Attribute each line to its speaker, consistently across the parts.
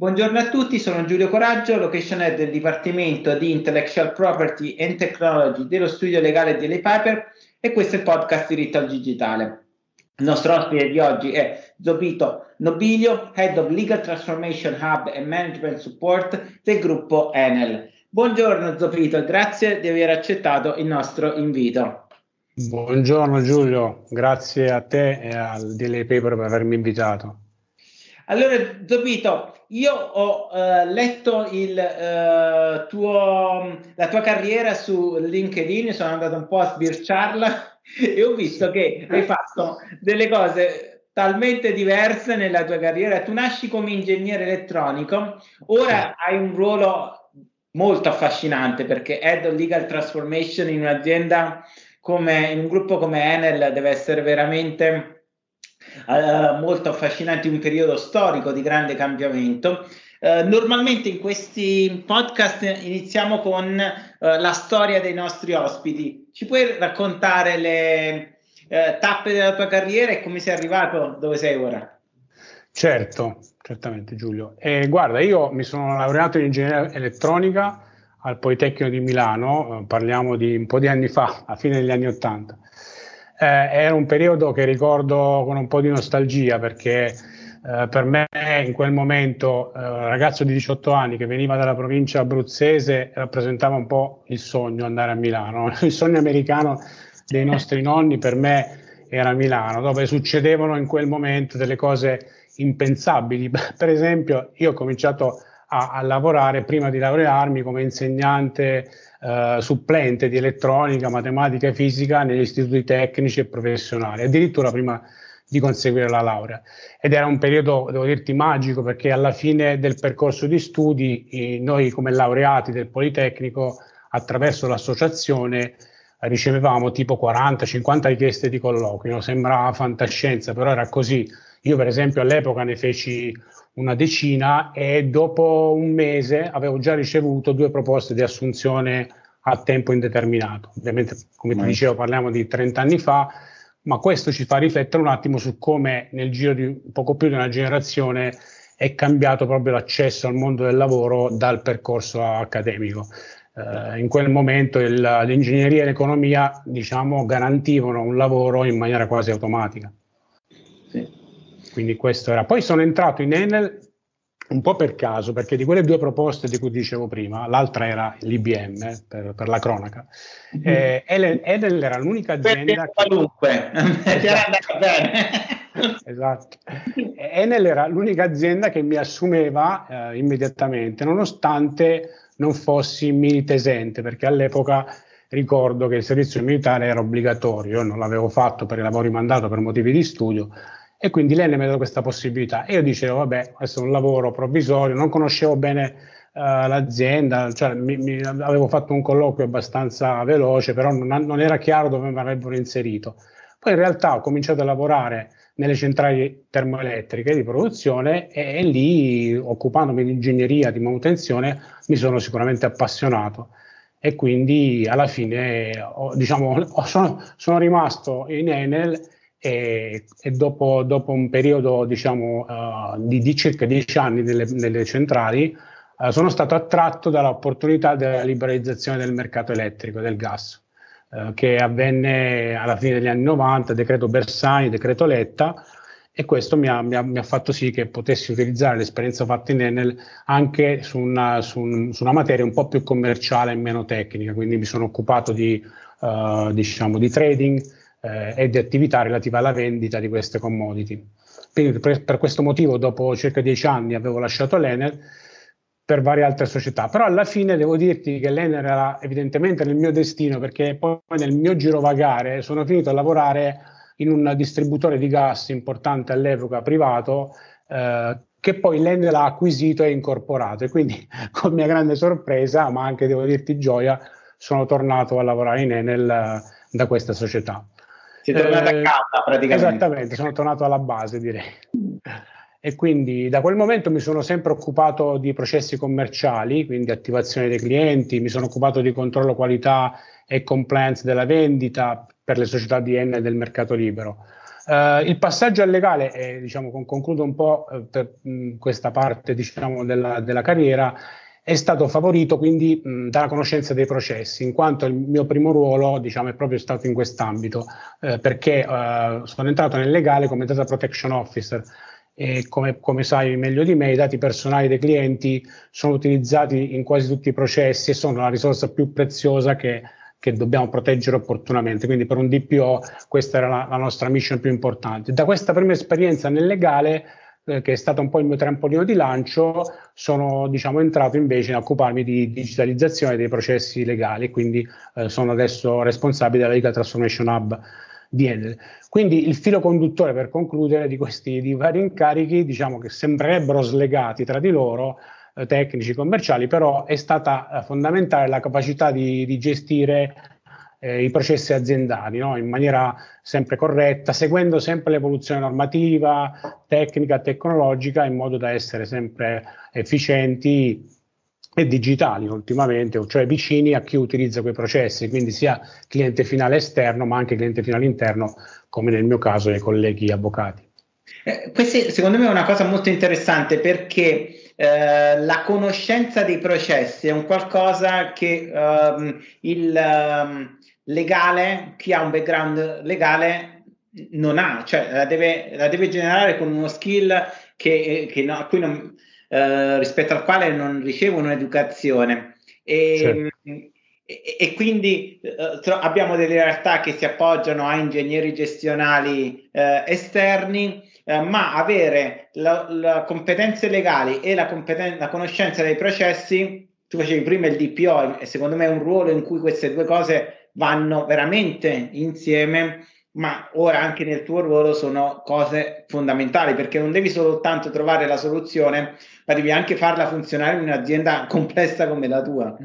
Speaker 1: Buongiorno a tutti, sono Giulio Coraggio, location head del Dipartimento di Intellectual Property and Technology dello studio legale di Lay Piper e questo è il podcast Diritto al Digitale. Il nostro ospite di oggi è Zopito Nobilio, Head of Legal Transformation Hub and Management Support del gruppo Enel. Buongiorno Zopito, grazie di aver accettato il nostro invito.
Speaker 2: Buongiorno Giulio, grazie a te e al DLA Paper per avermi invitato.
Speaker 1: Allora, Zopito, io ho uh, letto il, uh, tuo, la tua carriera su LinkedIn, sono andato un po' a sbirciarla e ho visto che hai fatto delle cose talmente diverse nella tua carriera. Tu nasci come ingegnere elettronico, ora hai un ruolo molto affascinante perché Head of Legal Transformation in un'azienda come in un gruppo come Enel deve essere veramente uh, molto affascinanti, un periodo storico di grande cambiamento. Uh, normalmente in questi podcast iniziamo con uh, la storia dei nostri ospiti. Ci puoi raccontare le tappe della tua carriera e come sei arrivato dove sei ora?
Speaker 2: Certo, certamente Giulio. E guarda, io mi sono laureato in ingegneria elettronica al Politecnico di Milano, parliamo di un po' di anni fa, a fine degli anni Ottanta eh, era un periodo che ricordo con un po' di nostalgia perché eh, per me in quel momento eh, un ragazzo di 18 anni che veniva dalla provincia abruzzese rappresentava un po' il sogno andare a Milano, il sogno americano dei nostri nonni per me era Milano, dove succedevano in quel momento delle cose impensabili. Per esempio, io ho cominciato a, a lavorare prima di laurearmi come insegnante eh, supplente di elettronica, matematica e fisica negli istituti tecnici e professionali, addirittura prima di conseguire la laurea. Ed era un periodo, devo dirti, magico perché alla fine del percorso di studi eh, noi come laureati del Politecnico, attraverso l'associazione, ricevevamo tipo 40-50 richieste di colloquio, sembrava fantascienza, però era così. Io per esempio all'epoca ne feci una decina e dopo un mese avevo già ricevuto due proposte di assunzione a tempo indeterminato. Ovviamente, come ti dicevo, parliamo di 30 anni fa, ma questo ci fa riflettere un attimo su come nel giro di poco più di una generazione è cambiato proprio l'accesso al mondo del lavoro dal percorso accademico. Eh, in quel momento il, l'ingegneria e l'economia, diciamo, garantivano un lavoro in maniera quasi automatica. Quindi questo era. Poi sono entrato in Enel un po' per caso, perché di quelle due proposte di cui dicevo prima, l'altra era l'IBM, per, per, la cronaca. Mm-hmm. Eh, Enel, Enel, era l'unica azienda...
Speaker 1: Qualunque, era andata
Speaker 2: bene. esatto. Enel era l'unica azienda che mi assumeva eh, immediatamente, nonostante non fossi militesente, perché all'epoca ricordo che il servizio militare era obbligatorio, io non l'avevo fatto per i lavori mandato per motivi di studio, e quindi lei mi ha dato questa possibilità. E io dicevo, vabbè, questo è un lavoro provvisorio, non conoscevo bene uh, l'azienda, cioè mi, mi, avevo fatto un colloquio abbastanza veloce, però non, non, era chiaro dove mi avrebbero inserito. Poi in realtà ho cominciato a lavorare nelle centrali termoelettriche di produzione e, e lì, occupandomi di ingegneria, di manutenzione, mi sono sicuramente appassionato e quindi alla fine ho, diciamo, ho, sono, sono rimasto in Enel e, e dopo, dopo, un periodo diciamo, uh, di, di, circa dieci anni nelle, nelle centrali uh, sono stato attratto dall'opportunità della liberalizzazione del mercato elettrico, del gas, uh, che avvenne alla fine degli anni 90, decreto Bersani, decreto Letta, e questo mi ha, mi, ha, mi ha, fatto sì che potessi utilizzare l'esperienza fatta in Enel anche su una, su, un, su una, materia un po' più commerciale e meno tecnica, quindi mi sono occupato di, diciamo, di trading, eh, e di attività relative alla vendita di queste commodity. Quindi per, per, questo motivo, dopo circa dieci anni, avevo lasciato l'Enel per varie altre società, però alla fine devo dirti che l'Enel era evidentemente nel mio destino perché poi nel mio girovagare sono finito a lavorare in un distributore di gas importante all'epoca privato eh, che poi l'Enel ha acquisito e incorporato e quindi con mia grande sorpresa, ma anche devo dirti gioia, sono tornato a lavorare in Enel eh, da questa società.
Speaker 1: Sei tornato eh, a casa praticamente.
Speaker 2: Esattamente, sono tornato alla base direi. E quindi da quel momento mi sono sempre occupato di processi commerciali, quindi attivazione dei clienti, mi sono occupato di controllo qualità e compliance della vendita per le società di N del mercato libero. Uh, il passaggio al legale, eh, diciamo, concludo un po' eh, per mh, questa parte diciamo, della, della, carriera, è stato favorito quindi mh, dalla conoscenza dei processi, in quanto il mio primo ruolo diciamo, è proprio stato in quest'ambito, eh, perché uh, sono entrato nel legale come data protection officer e come, come, sai meglio di me, i dati personali dei clienti sono utilizzati in quasi tutti i processi e sono la risorsa più preziosa che che dobbiamo proteggere opportunamente. Quindi per un DPO questa era la, la nostra mission più importante. Da questa prima esperienza nel legale, eh, che è stato un po' il mio trampolino di lancio, sono diciamo, entrato invece a occuparmi di digitalizzazione dei processi legali, quindi eh, sono adesso responsabile della Legal Transformation Hub di Enel. Quindi il filo conduttore per concludere di questi di vari incarichi, diciamo che sembrerebbero slegati tra di loro, eh, tecnici, commerciali, però è stata eh, fondamentale la capacità di, di gestire eh, i processi aziendali no? in maniera sempre corretta, seguendo sempre l'evoluzione normativa, tecnica, tecnologica, in modo da essere sempre efficienti e digitali ultimamente, cioè vicini a chi utilizza quei processi, quindi sia cliente finale esterno, ma anche cliente finale interno, come nel mio caso i colleghi avvocati.
Speaker 1: Eh, questa secondo me è una cosa molto interessante perché eh, la conoscenza dei processi è un qualcosa che um, il um, legale, chi ha un background legale, non ha, cioè la deve, la deve generare con uno skill che, che no, a cui non, uh, rispetto al quale non riceve un'educazione. E, certo. e, e quindi uh, tro- abbiamo delle realtà che si appoggiano a ingegneri gestionali uh, esterni eh, ma avere le competenze legali e la, competen- la conoscenza dei processi, tu facevi prima il DPO e secondo me è un ruolo in cui queste due cose vanno veramente insieme, ma ora anche nel tuo ruolo sono cose fondamentali perché non devi soltanto trovare la soluzione, ma devi anche farla funzionare in un'azienda complessa come la tua.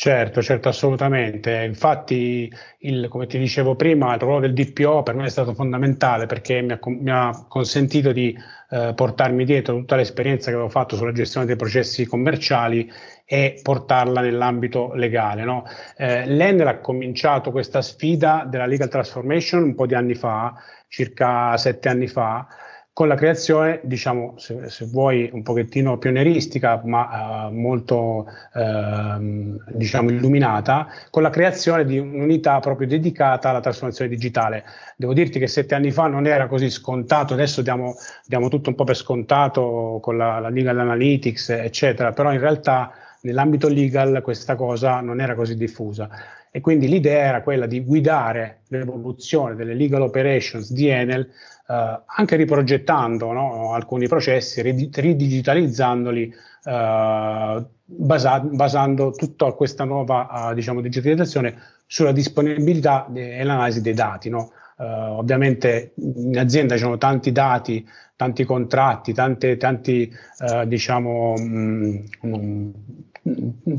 Speaker 2: Certo, certo, assolutamente. Infatti, il, come ti dicevo prima, il ruolo del DPO per me è stato fondamentale perché mi ha, mi ha consentito di eh, portarmi dietro tutta l'esperienza che avevo fatto sulla gestione dei processi commerciali e portarla nell'ambito legale. No? Eh, L'Enel ha cominciato questa sfida della legal transformation un po' di anni fa, circa sette anni fa, con la creazione, diciamo, se, se, vuoi, un pochettino pionieristica, ma uh, molto, uh, diciamo, illuminata, con la creazione di un'unità proprio dedicata alla trasformazione digitale. Devo dirti che sette anni fa non era così scontato, adesso diamo, diamo tutto un po' per scontato con la, la legal analytics, eccetera, però in realtà nell'ambito legal questa cosa non era così diffusa e quindi l'idea era quella di guidare l'evoluzione delle legal operations di Enel eh, anche riprogettando no, alcuni processi, ridigitalizzandoli, eh, basa- basando tutta questa nuova uh, diciamo, digitalizzazione sulla disponibilità e l'analisi dei dati. No? Uh, ovviamente in azienda ci sono tanti dati, tanti contratti, tante, tanti, uh, diciamo, mh, mh,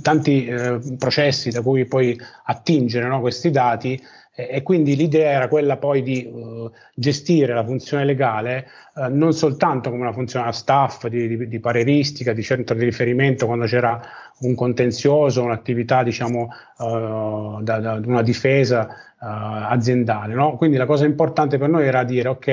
Speaker 2: tanti uh, processi da cui poi attingere no, questi dati e, quindi l'idea era quella poi di uh, gestire la funzione legale uh, non soltanto come una funzione a staff di, di, di, pareristica, di centro di riferimento quando c'era un contenzioso, un'attività diciamo uh, da, da, una difesa aziendale. No? Quindi la cosa importante per noi era dire ok,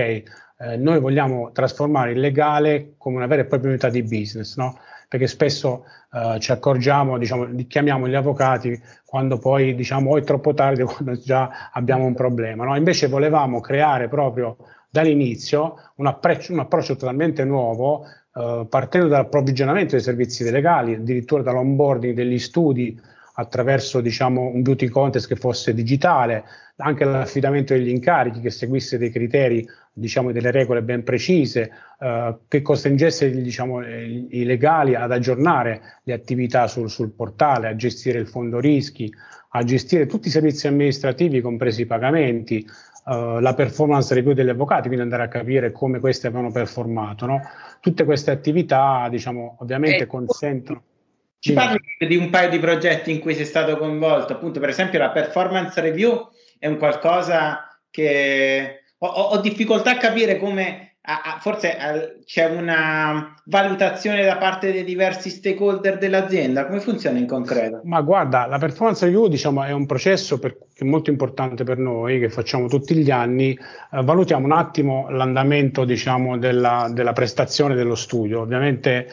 Speaker 2: eh, noi vogliamo trasformare il legale come una vera e propria unità di business. No? Perché spesso uh, ci accorgiamo, diciamo, li chiamiamo gli avvocati quando poi diciamo o è troppo tardi o quando già abbiamo un problema. No? Invece volevamo creare proprio dall'inizio un, approccio, un approccio totalmente nuovo, uh, partendo dall'approvvigionamento dei servizi legali, addirittura dall'onboarding degli studi attraverso diciamo, un beauty contest che fosse digitale, anche l'affidamento degli incarichi che seguisse dei criteri, diciamo, delle regole ben precise, eh, che costringesse diciamo, i legali ad aggiornare le attività sul, sul, portale, a gestire il fondo rischi, a gestire tutti i servizi amministrativi, compresi i pagamenti, eh, la performance review degli avvocati, quindi andare a capire come questi avevano performato. No? Tutte queste attività, diciamo, ovviamente ecco. consentono.
Speaker 1: Ci parli di un paio di progetti in cui sei stato coinvolto, appunto per esempio la performance review è un qualcosa che ho, ho difficoltà a capire come forse c'è una valutazione da parte dei diversi stakeholder dell'azienda? Come funziona in concreto?
Speaker 2: Ma guarda, la performance review diciamo, è un processo per, che è molto importante per noi, che facciamo tutti gli anni. Eh, valutiamo un attimo l'andamento diciamo, della, della prestazione dello studio. Ovviamente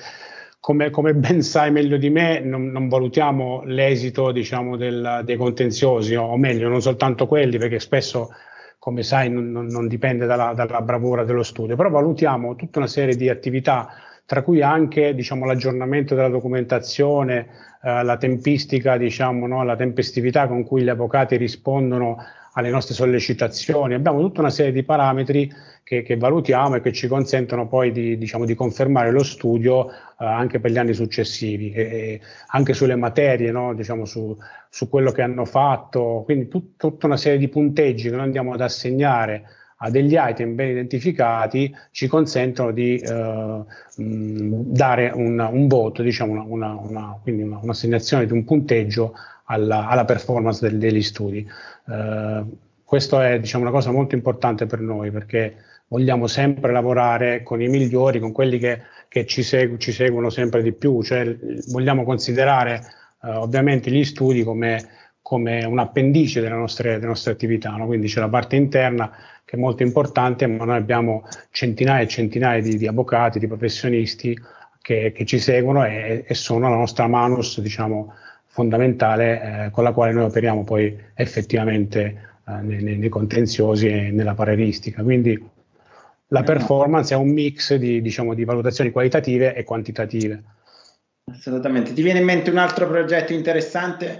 Speaker 2: come, come, ben sai meglio di me, non, non valutiamo l'esito diciamo, del, dei contenziosi, o meglio, non soltanto quelli, perché spesso come sai non, non dipende dalla, dalla, bravura dello studio, però valutiamo tutta una serie di attività, tra cui anche diciamo, l'aggiornamento della documentazione, eh, la tempistica, diciamo, no, la tempestività con cui gli avvocati rispondono alle nostre sollecitazioni. Abbiamo tutta una serie di parametri che, che valutiamo e che ci consentono poi di, diciamo, di confermare lo studio eh, anche per gli anni successivi, e, e anche sulle materie, no? diciamo, su, su, quello che hanno fatto, quindi tut, tutta una serie di punteggi che noi andiamo ad assegnare a degli item ben identificati ci consentono di eh, mh, dare un, un, voto, diciamo una, una, una, quindi un'assegnazione di un punteggio alla, alla performance del, degli studi. Eh, questo è diciamo, una cosa molto importante per noi perché vogliamo sempre lavorare con i migliori, con quelli che, che ci, segu- ci, seguono sempre di più, cioè vogliamo considerare eh, ovviamente gli studi come, come un appendice delle nostre, delle nostre attività, no? quindi c'è la parte interna che è molto importante, ma noi abbiamo centinaia e centinaia di, di avvocati, di professionisti che, che ci seguono e, e, sono la nostra manus, diciamo, fondamentale eh, con la quale noi operiamo poi effettivamente eh, nei, nei, contenziosi e nella pareristica. Quindi la performance è un mix di, diciamo, di valutazioni qualitative e quantitative.
Speaker 1: Assolutamente. Ti viene in mente un altro progetto interessante?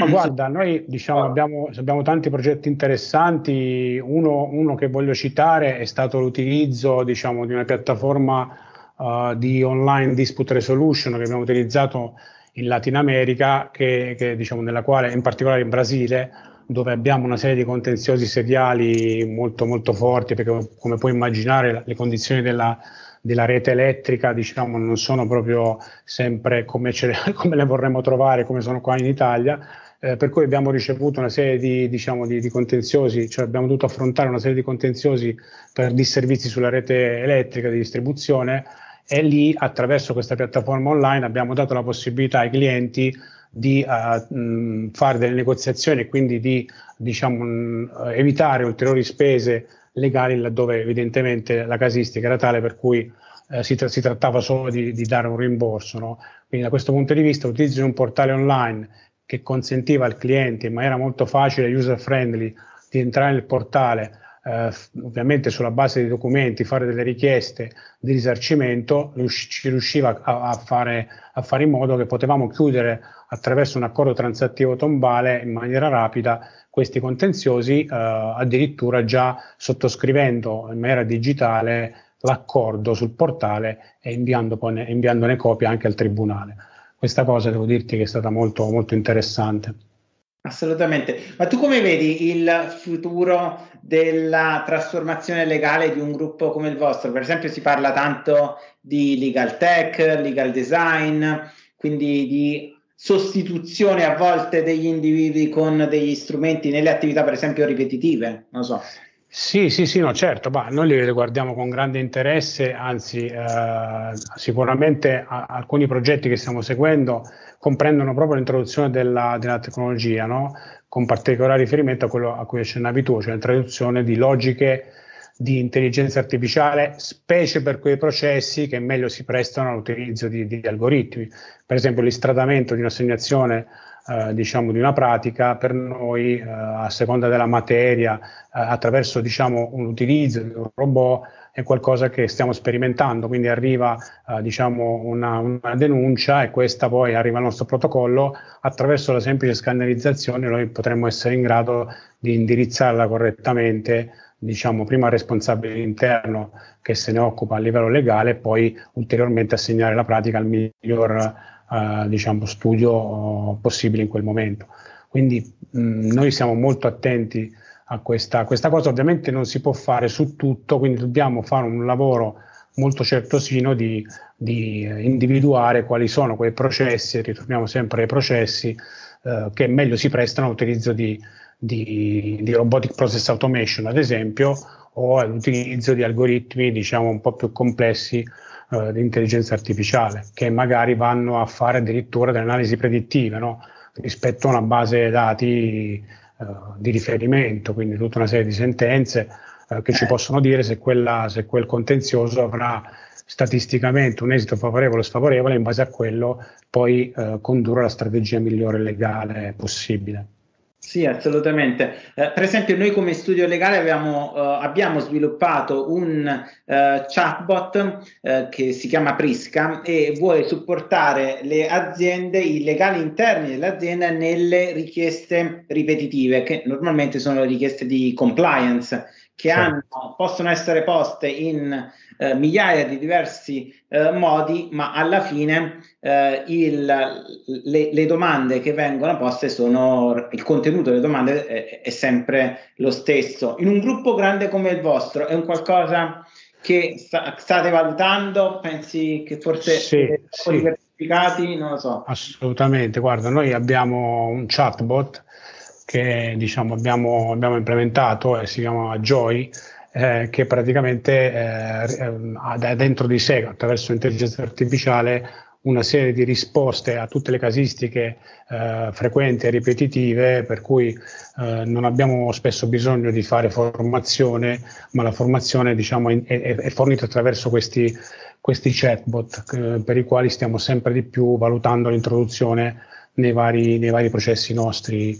Speaker 2: Ma guarda, noi diciamo, abbiamo, abbiamo, tanti progetti interessanti. Uno, uno, che voglio citare è stato l'utilizzo diciamo, di una piattaforma uh, di online dispute resolution che abbiamo utilizzato in Latin America, che, che, diciamo, nella quale, in particolare in Brasile, dove abbiamo una serie di contenziosi seriali molto, molto forti, perché come puoi immaginare le condizioni della, della rete elettrica diciamo, non sono proprio sempre come, come le vorremmo trovare, come sono qua in Italia. Eh, per cui abbiamo ricevuto una serie di, diciamo, di, di, contenziosi, cioè abbiamo dovuto affrontare una serie di contenziosi per disservizi sulla rete elettrica di distribuzione e lì attraverso questa piattaforma online abbiamo dato la possibilità ai clienti di uh, mh, fare delle negoziazioni e quindi di diciamo, mh, evitare ulteriori spese legali laddove evidentemente la casistica era tale per cui eh, si, tra- si, trattava solo di, di dare un rimborso. No? Quindi da questo punto di vista l'utilizzo di un portale online che consentiva al cliente in maniera molto facile e user friendly di entrare nel portale, eh, ovviamente sulla base dei documenti, fare delle richieste di risarcimento, ci riusciva a, a, fare, a fare in modo che potevamo chiudere attraverso un accordo transattivo tombale in maniera rapida questi contenziosi, eh, addirittura già sottoscrivendo in maniera digitale l'accordo sul portale e inviandone, copia anche al tribunale. Questa cosa devo dirti che è stata molto, molto interessante.
Speaker 1: Assolutamente, ma tu come vedi il futuro della trasformazione legale di un gruppo come il vostro? Per esempio si parla tanto di legal tech, legal design, quindi di sostituzione a volte degli individui con degli strumenti nelle attività per esempio ripetitive, non so.
Speaker 2: Sì, sì, sì, no, certo, ma noi li guardiamo con grande interesse, anzi eh, sicuramente a, alcuni progetti che stiamo seguendo comprendono proprio l'introduzione della, della tecnologia, no? Con particolare riferimento a quello a cui accennavi tu, cioè l'introduzione di logiche di intelligenza artificiale, specie per quei processi che meglio si prestano all'utilizzo di, di algoritmi. Per esempio l'istradamento di un'assegnazione eh, diciamo, di una pratica per noi, eh, a seconda della materia, eh, attraverso diciamo, un utilizzo di un robot, è qualcosa che stiamo sperimentando, quindi arriva eh, diciamo una, una, denuncia e questa poi arriva al nostro protocollo, attraverso la semplice scannerizzazione noi potremmo essere in grado di indirizzarla correttamente diciamo prima al responsabile interno che se ne occupa a livello legale e poi ulteriormente assegnare la pratica al miglior eh, diciamo, studio possibile in quel momento. Quindi mh, noi siamo molto attenti a questa, questa cosa, ovviamente non si può fare su tutto, quindi dobbiamo fare un lavoro molto certosino di, di individuare quali sono quei processi, ritorniamo sempre ai processi, eh, che meglio si prestano all'utilizzo di, di, di, robotic process automation, ad esempio, o all'utilizzo di algoritmi diciamo un po' più complessi eh, di intelligenza artificiale, che magari vanno a fare addirittura delle analisi predittive no? rispetto a una base dati eh, di riferimento, quindi tutta una serie di sentenze eh, che ci possono dire se, quella, se quel contenzioso avrà statisticamente un esito favorevole o sfavorevole, in base a quello poi eh, condurre la strategia migliore legale possibile.
Speaker 1: Sì, assolutamente. Eh, per esempio, noi come studio legale abbiamo, uh, abbiamo sviluppato un uh, chatbot uh, che si chiama Prisca e vuole supportare le aziende, i legali interni dell'azienda nelle richieste ripetitive, che normalmente sono richieste di compliance che hanno, possono essere poste in eh, migliaia di diversi eh, modi, ma alla fine eh, il, le, le, domande che vengono poste sono, il contenuto delle domande è, è, sempre lo stesso. In un gruppo grande come il vostro è un qualcosa che sta, state valutando? Pensi che forse
Speaker 2: sì, sì.
Speaker 1: diversificati? Non lo so.
Speaker 2: Assolutamente, guarda, noi abbiamo un chatbot che diciamo, abbiamo, abbiamo, implementato e si chiama Joy, eh, che praticamente eh, ha dentro di sé, attraverso l'intelligenza artificiale, una serie di risposte a tutte le casistiche eh, frequenti e ripetitive, per cui eh, non abbiamo spesso bisogno di fare formazione, ma la formazione diciamo, è, è, fornita attraverso questi, questi chatbot, eh, per i quali stiamo sempre di più valutando l'introduzione nei vari, nei vari processi nostri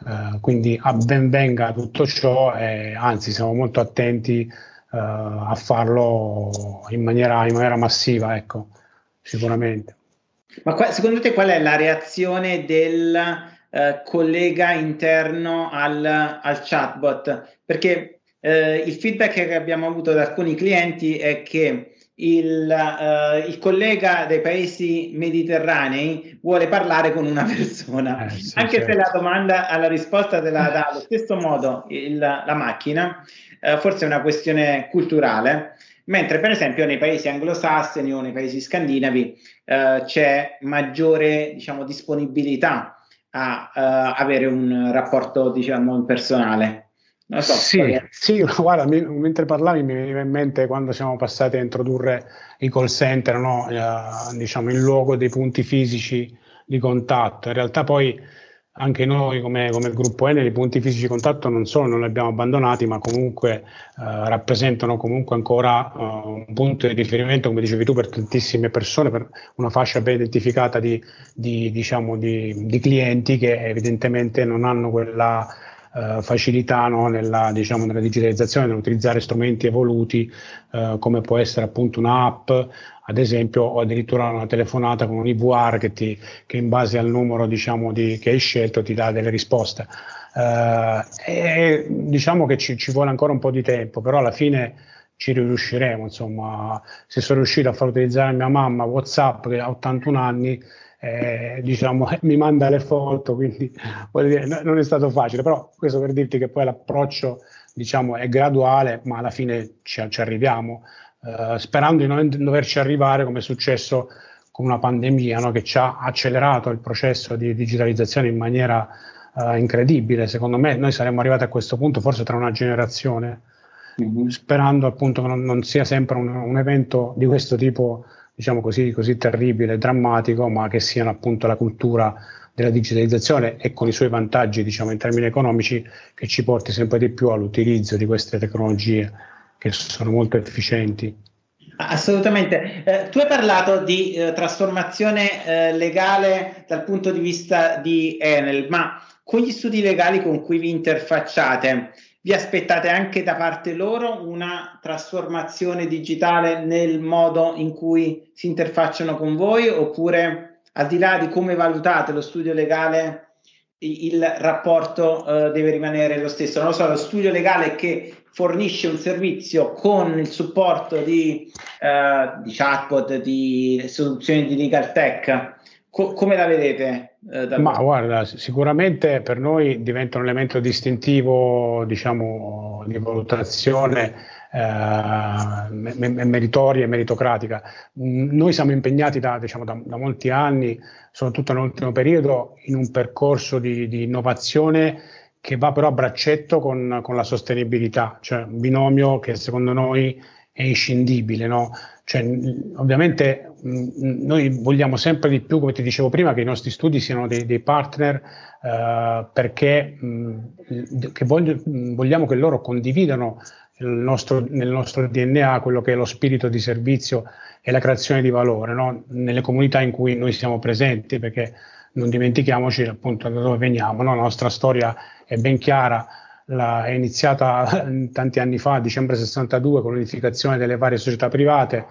Speaker 2: Uh, quindi a ben venga tutto ciò e anzi siamo molto attenti uh, a farlo in maniera, in maniera massiva, ecco, sicuramente.
Speaker 1: Ma qua, secondo te qual è la reazione del uh, collega interno al, al chatbot? Perché il feedback che abbiamo avuto da alcuni clienti è che il, uh, il, collega dei paesi mediterranei vuole parlare con una persona, eh, sì, anche certo. se la domanda alla risposta te la dà allo stesso modo il, la macchina, uh, forse è una questione culturale, mentre per esempio nei paesi anglosassoni o nei paesi scandinavi uh, c'è maggiore diciamo, disponibilità a avere un rapporto diciamo, personale.
Speaker 2: So, sì, sì, guarda, mi, mentre parlavi mi veniva in mente quando siamo passati a introdurre i call center, no? eh, diciamo il luogo dei punti fisici di contatto. In realtà poi anche noi come, come gruppo Enel i punti fisici di contatto non solo non li abbiamo abbandonati, ma comunque eh, rappresentano comunque ancora uh, un punto di riferimento, come dicevi tu, per tantissime persone, per una fascia ben identificata di, di, diciamo, di, di clienti che evidentemente non hanno quella eh, facilità no, nella, diciamo, nella, digitalizzazione, nell'utilizzare strumenti evoluti eh, come può essere appunto un'app, ad esempio, o addirittura una telefonata con un IVR che, ti, che in base al numero diciamo, di, che hai scelto ti dà delle risposte. Eh, e, diciamo che ci, ci vuole ancora un po' di tempo, però alla fine ci riusciremo. Insomma, se sono riuscito a far utilizzare mia mamma WhatsApp che ha 81 anni, eh, diciamo, mi manda le foto, quindi dire, non è stato facile, però questo per dirti che poi l'approccio diciamo, è graduale, ma alla fine ci, ci arriviamo, eh, sperando di non doverci arrivare come è successo con una pandemia no, che ci ha accelerato il processo di digitalizzazione in maniera uh, incredibile. Secondo me noi saremmo arrivati a questo punto forse tra una generazione, mm-hmm. sperando appunto che non, non sia sempre un, un evento di questo tipo diciamo così, così terribile, drammatico, ma che siano appunto la cultura della digitalizzazione e con i suoi vantaggi, diciamo, in termini economici, che ci porti sempre di più all'utilizzo di queste tecnologie che sono molto efficienti.
Speaker 1: Assolutamente. Eh, tu hai parlato di eh, trasformazione eh, legale dal punto di vista di Enel, ma con gli studi legali con cui vi interfacciate, vi aspettate anche da parte loro una trasformazione digitale nel modo in cui si interfacciano con voi oppure al di là di come valutate lo studio legale il rapporto uh, deve rimanere lo stesso. Non lo so, lo studio legale che fornisce un servizio con il supporto di, uh, di chatbot, di soluzioni di legal tech, Co- come la vedete?
Speaker 2: Eh, Ma guarda, sicuramente per noi diventa un elemento distintivo, diciamo, di valutazione eh, meritoria e meritocratica. Noi siamo impegnati da, diciamo, da, da, molti anni, soprattutto nell'ultimo periodo, in un percorso di, di innovazione che va però a braccetto con, con, la sostenibilità, cioè un binomio che secondo noi è inscindibile. No? Cioè, ovviamente mh, noi vogliamo sempre di più, come ti dicevo prima, che i nostri studi siano dei, dei partner eh, perché mh, che voglio, vogliamo che loro condividano nostro, nel nostro DNA quello che è lo spirito di servizio e la creazione di valore no? nelle comunità in cui noi siamo presenti, perché non dimentichiamoci appunto da dove veniamo, no? la nostra storia è ben chiara, la, è iniziata tanti anni fa, dicembre 62, con l'unificazione delle varie società private.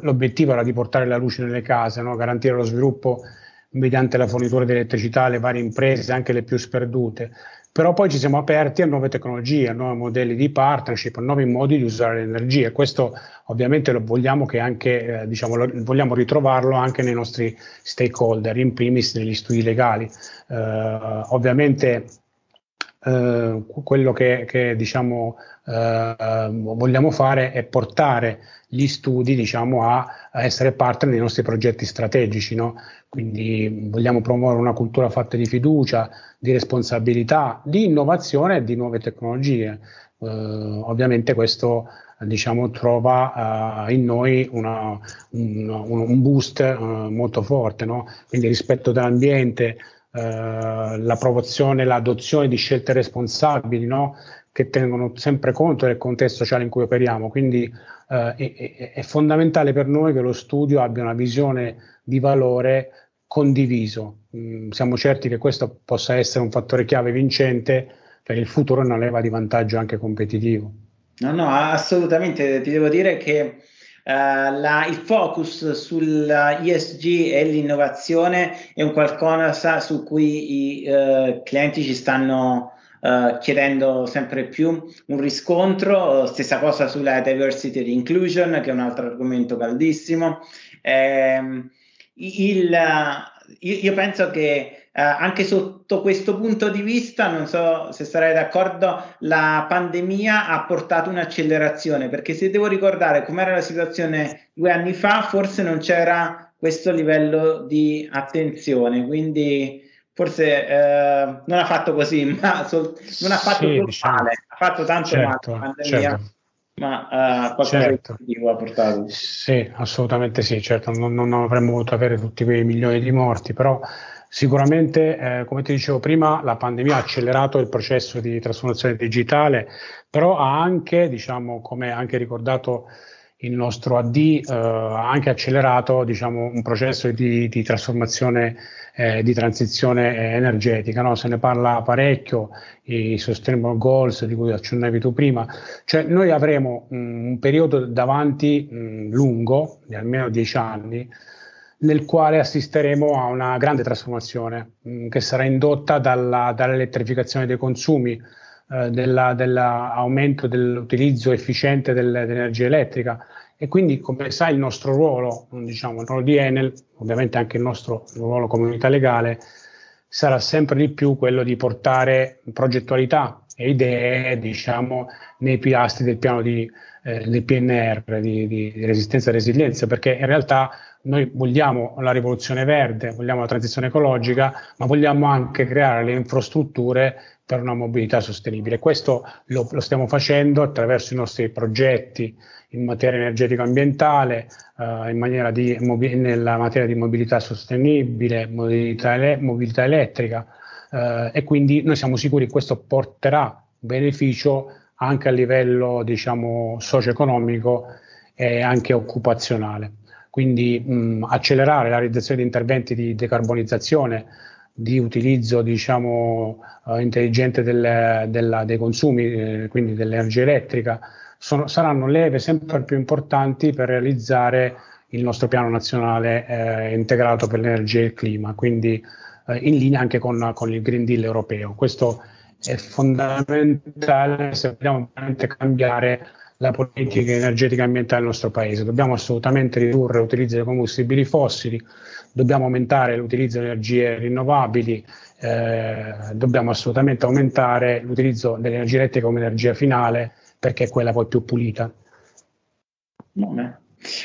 Speaker 2: L'obiettivo era di portare la luce nelle case, no? garantire lo sviluppo mediante la fornitura di elettricità alle varie imprese, anche le più sperdute. Però poi ci siamo aperti a nuove tecnologie, a nuovi modelli di partnership, a nuovi modi di usare l'energia. Questo ovviamente lo vogliamo, che anche, eh, diciamo, lo, vogliamo ritrovarlo anche nei nostri stakeholder, in primis negli studi legali. Eh, ovviamente eh, quello che, che diciamo, eh, vogliamo fare è portare gli studi diciamo, a, a, essere partner nei nostri progetti strategici. No? Quindi vogliamo promuovere una cultura fatta di fiducia, di responsabilità, di innovazione e di nuove tecnologie. Eh, ovviamente questo diciamo, trova uh, in noi una, un, un, boost uh, molto forte, no? quindi rispetto dell'ambiente, uh, la promozione, l'adozione di scelte responsabili no? che tengono sempre conto del contesto sociale in cui operiamo. Quindi è, è, è fondamentale per noi che lo studio abbia una visione di valore condiviso. Mm, siamo certi che questo possa essere un fattore chiave vincente per il futuro e una leva di vantaggio anche competitivo.
Speaker 1: No, no, assolutamente. Ti devo dire che la, il focus sull'ESG e l'innovazione è un qualcosa su cui i uh, clienti ci stanno uh, chiedendo sempre più un riscontro. Stessa cosa sulla diversity and inclusion, che è un altro argomento caldissimo. Eh, il, io penso che eh, anche sotto questo punto di vista, non so se sarai d'accordo, la pandemia ha portato un'accelerazione, perché se devo ricordare com'era la situazione due anni fa, forse non c'era questo livello di attenzione, quindi forse eh, non ha fatto così, ma sol- non ha fatto sì, diciamo, male, ha fatto tanto certo, male la pandemia. Certo ma uh, qualcosa certo. di positivo ha portato.
Speaker 2: Sì, assolutamente sì, certo, non, non, avremmo voluto avere tutti quei milioni di morti, però Sicuramente, eh, come ti dicevo prima, la pandemia ha accelerato il processo di trasformazione digitale, però ha anche, diciamo, come anche ricordato il nostro AD, eh, ha anche accelerato diciamo, un processo di, di trasformazione, eh, di transizione energetica. No? Se ne parla parecchio, i sustainable goals di cui accennavi tu prima. Cioè, noi avremo mh, un periodo davanti mh, lungo, di almeno dieci anni, nel quale assisteremo a una grande trasformazione mh, mm, che sarà indotta dalla, dall'elettrificazione dei consumi, eh, dell'aumento dell'utilizzo efficiente del, dell'energia elettrica. E quindi come sai il nostro ruolo, diciamo il ruolo di Enel, ovviamente anche il nostro ruolo comunità legale, sarà sempre di più quello di portare progettualità e idee diciamo nei pilastri del piano di, eh, del PNR di, di, di resistenza e resilienza perché in realtà noi vogliamo la rivoluzione verde, vogliamo la transizione ecologica, ma vogliamo anche creare le infrastrutture per una mobilità sostenibile. Questo lo, lo stiamo facendo attraverso i nostri progetti in materia energetica ambientale, eh, in di, nella materia di mobilità sostenibile, mobilità, ele, mobilità elettrica eh, e quindi noi siamo sicuri che questo porterà beneficio anche a livello diciamo, socio-economico e anche occupazionale quindi mh, accelerare la realizzazione di interventi di decarbonizzazione, di utilizzo diciamo, uh, intelligente del, della, dei consumi, eh, quindi dell'energia elettrica, sono, saranno leve sempre più importanti per realizzare il nostro piano nazionale eh, integrato per l'energia e il clima, quindi eh, in linea anche con, con, il Green Deal europeo. Questo è fondamentale se vogliamo veramente cambiare la politica energetica e ambientale del nostro paese. Dobbiamo assolutamente ridurre l'utilizzo dei combustibili fossili, dobbiamo aumentare l'utilizzo di energie rinnovabili, eh, dobbiamo assolutamente aumentare l'utilizzo dell'energia elettrica come energia finale perché è quella poi più pulita.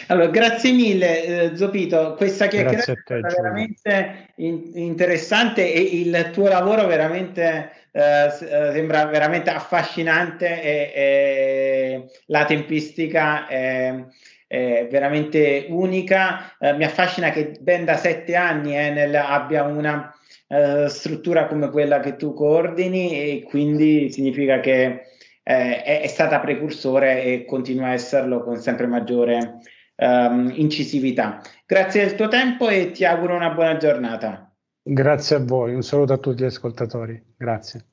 Speaker 1: Allora, grazie mille eh, Zopito, questa chiacchierata è veramente in- interessante e il tuo lavoro veramente eh, eh, sembra veramente affascinante e, e la tempistica è, è veramente unica. Eh, mi affascina che ben da sette anni Enel abbia una uh, struttura come quella che tu coordini e quindi significa che eh, è, è, stata precursore e continua a esserlo con sempre maggiore um, incisività. Grazie del tuo tempo e ti auguro una buona giornata.
Speaker 2: Grazie a voi, un saluto a tutti gli ascoltatori. Grazie.